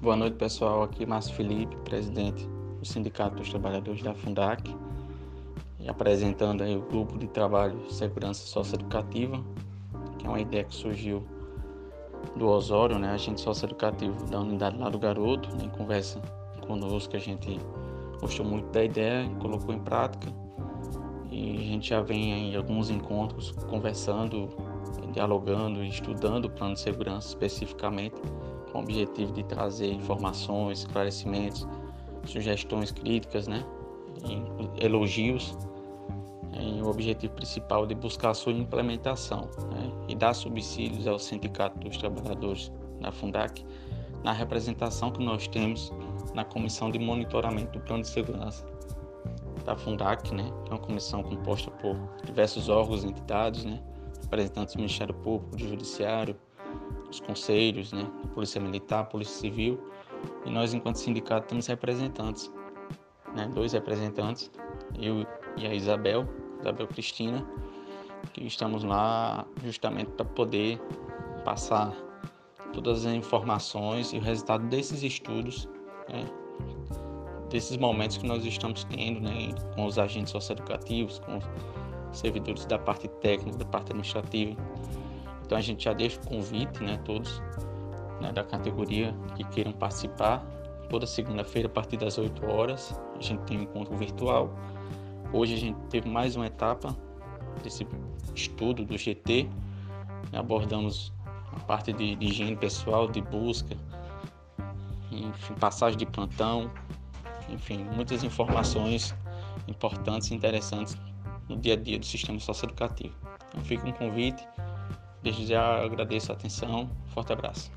Boa noite, pessoal. Aqui Márcio Felipe, presidente do Sindicato dos Trabalhadores da Fundac, e apresentando aí o grupo de trabalho segurança socioeducativa, que é uma ideia que surgiu do Osório, né, agente socioeducativo da unidade lá do Garoto, em conversa conosco, a gente gostou muito da ideia, colocou em prática e a gente já vem em alguns encontros conversando, dialogando, estudando o plano de segurança especificamente com o objetivo de trazer informações, esclarecimentos, sugestões críticas, né? Elogios, em o objetivo principal de buscar a sua implementação né? e dar subsídios ao Sindicato dos Trabalhadores da Fundac na representação que nós temos na Comissão de Monitoramento do Plano de Segurança da Fundac, né? É uma comissão composta por diversos órgãos e entidades, né? Representantes do Ministério Público, do Judiciário, os conselhos, né, Polícia Militar, Polícia Civil, e nós, enquanto sindicato, temos representantes, né, dois representantes, eu e a Isabel, Isabel Cristina, que estamos lá justamente para poder passar todas as informações e o resultado desses estudos, né, desses momentos que nós estamos tendo né, com os agentes socioeducativos, com os servidores da parte técnica, da parte administrativa, então a gente já deixa o convite, né, todos né, da categoria que queiram participar. Toda segunda-feira, a partir das 8 horas, a gente tem um encontro virtual. Hoje a gente teve mais uma etapa desse estudo do GT. Abordamos a parte de, de higiene pessoal, de busca, enfim, passagem de plantão, enfim, muitas informações importantes e interessantes no dia a dia do sistema socioeducativo. Então fica um convite Desde já agradeço a atenção. Forte abraço.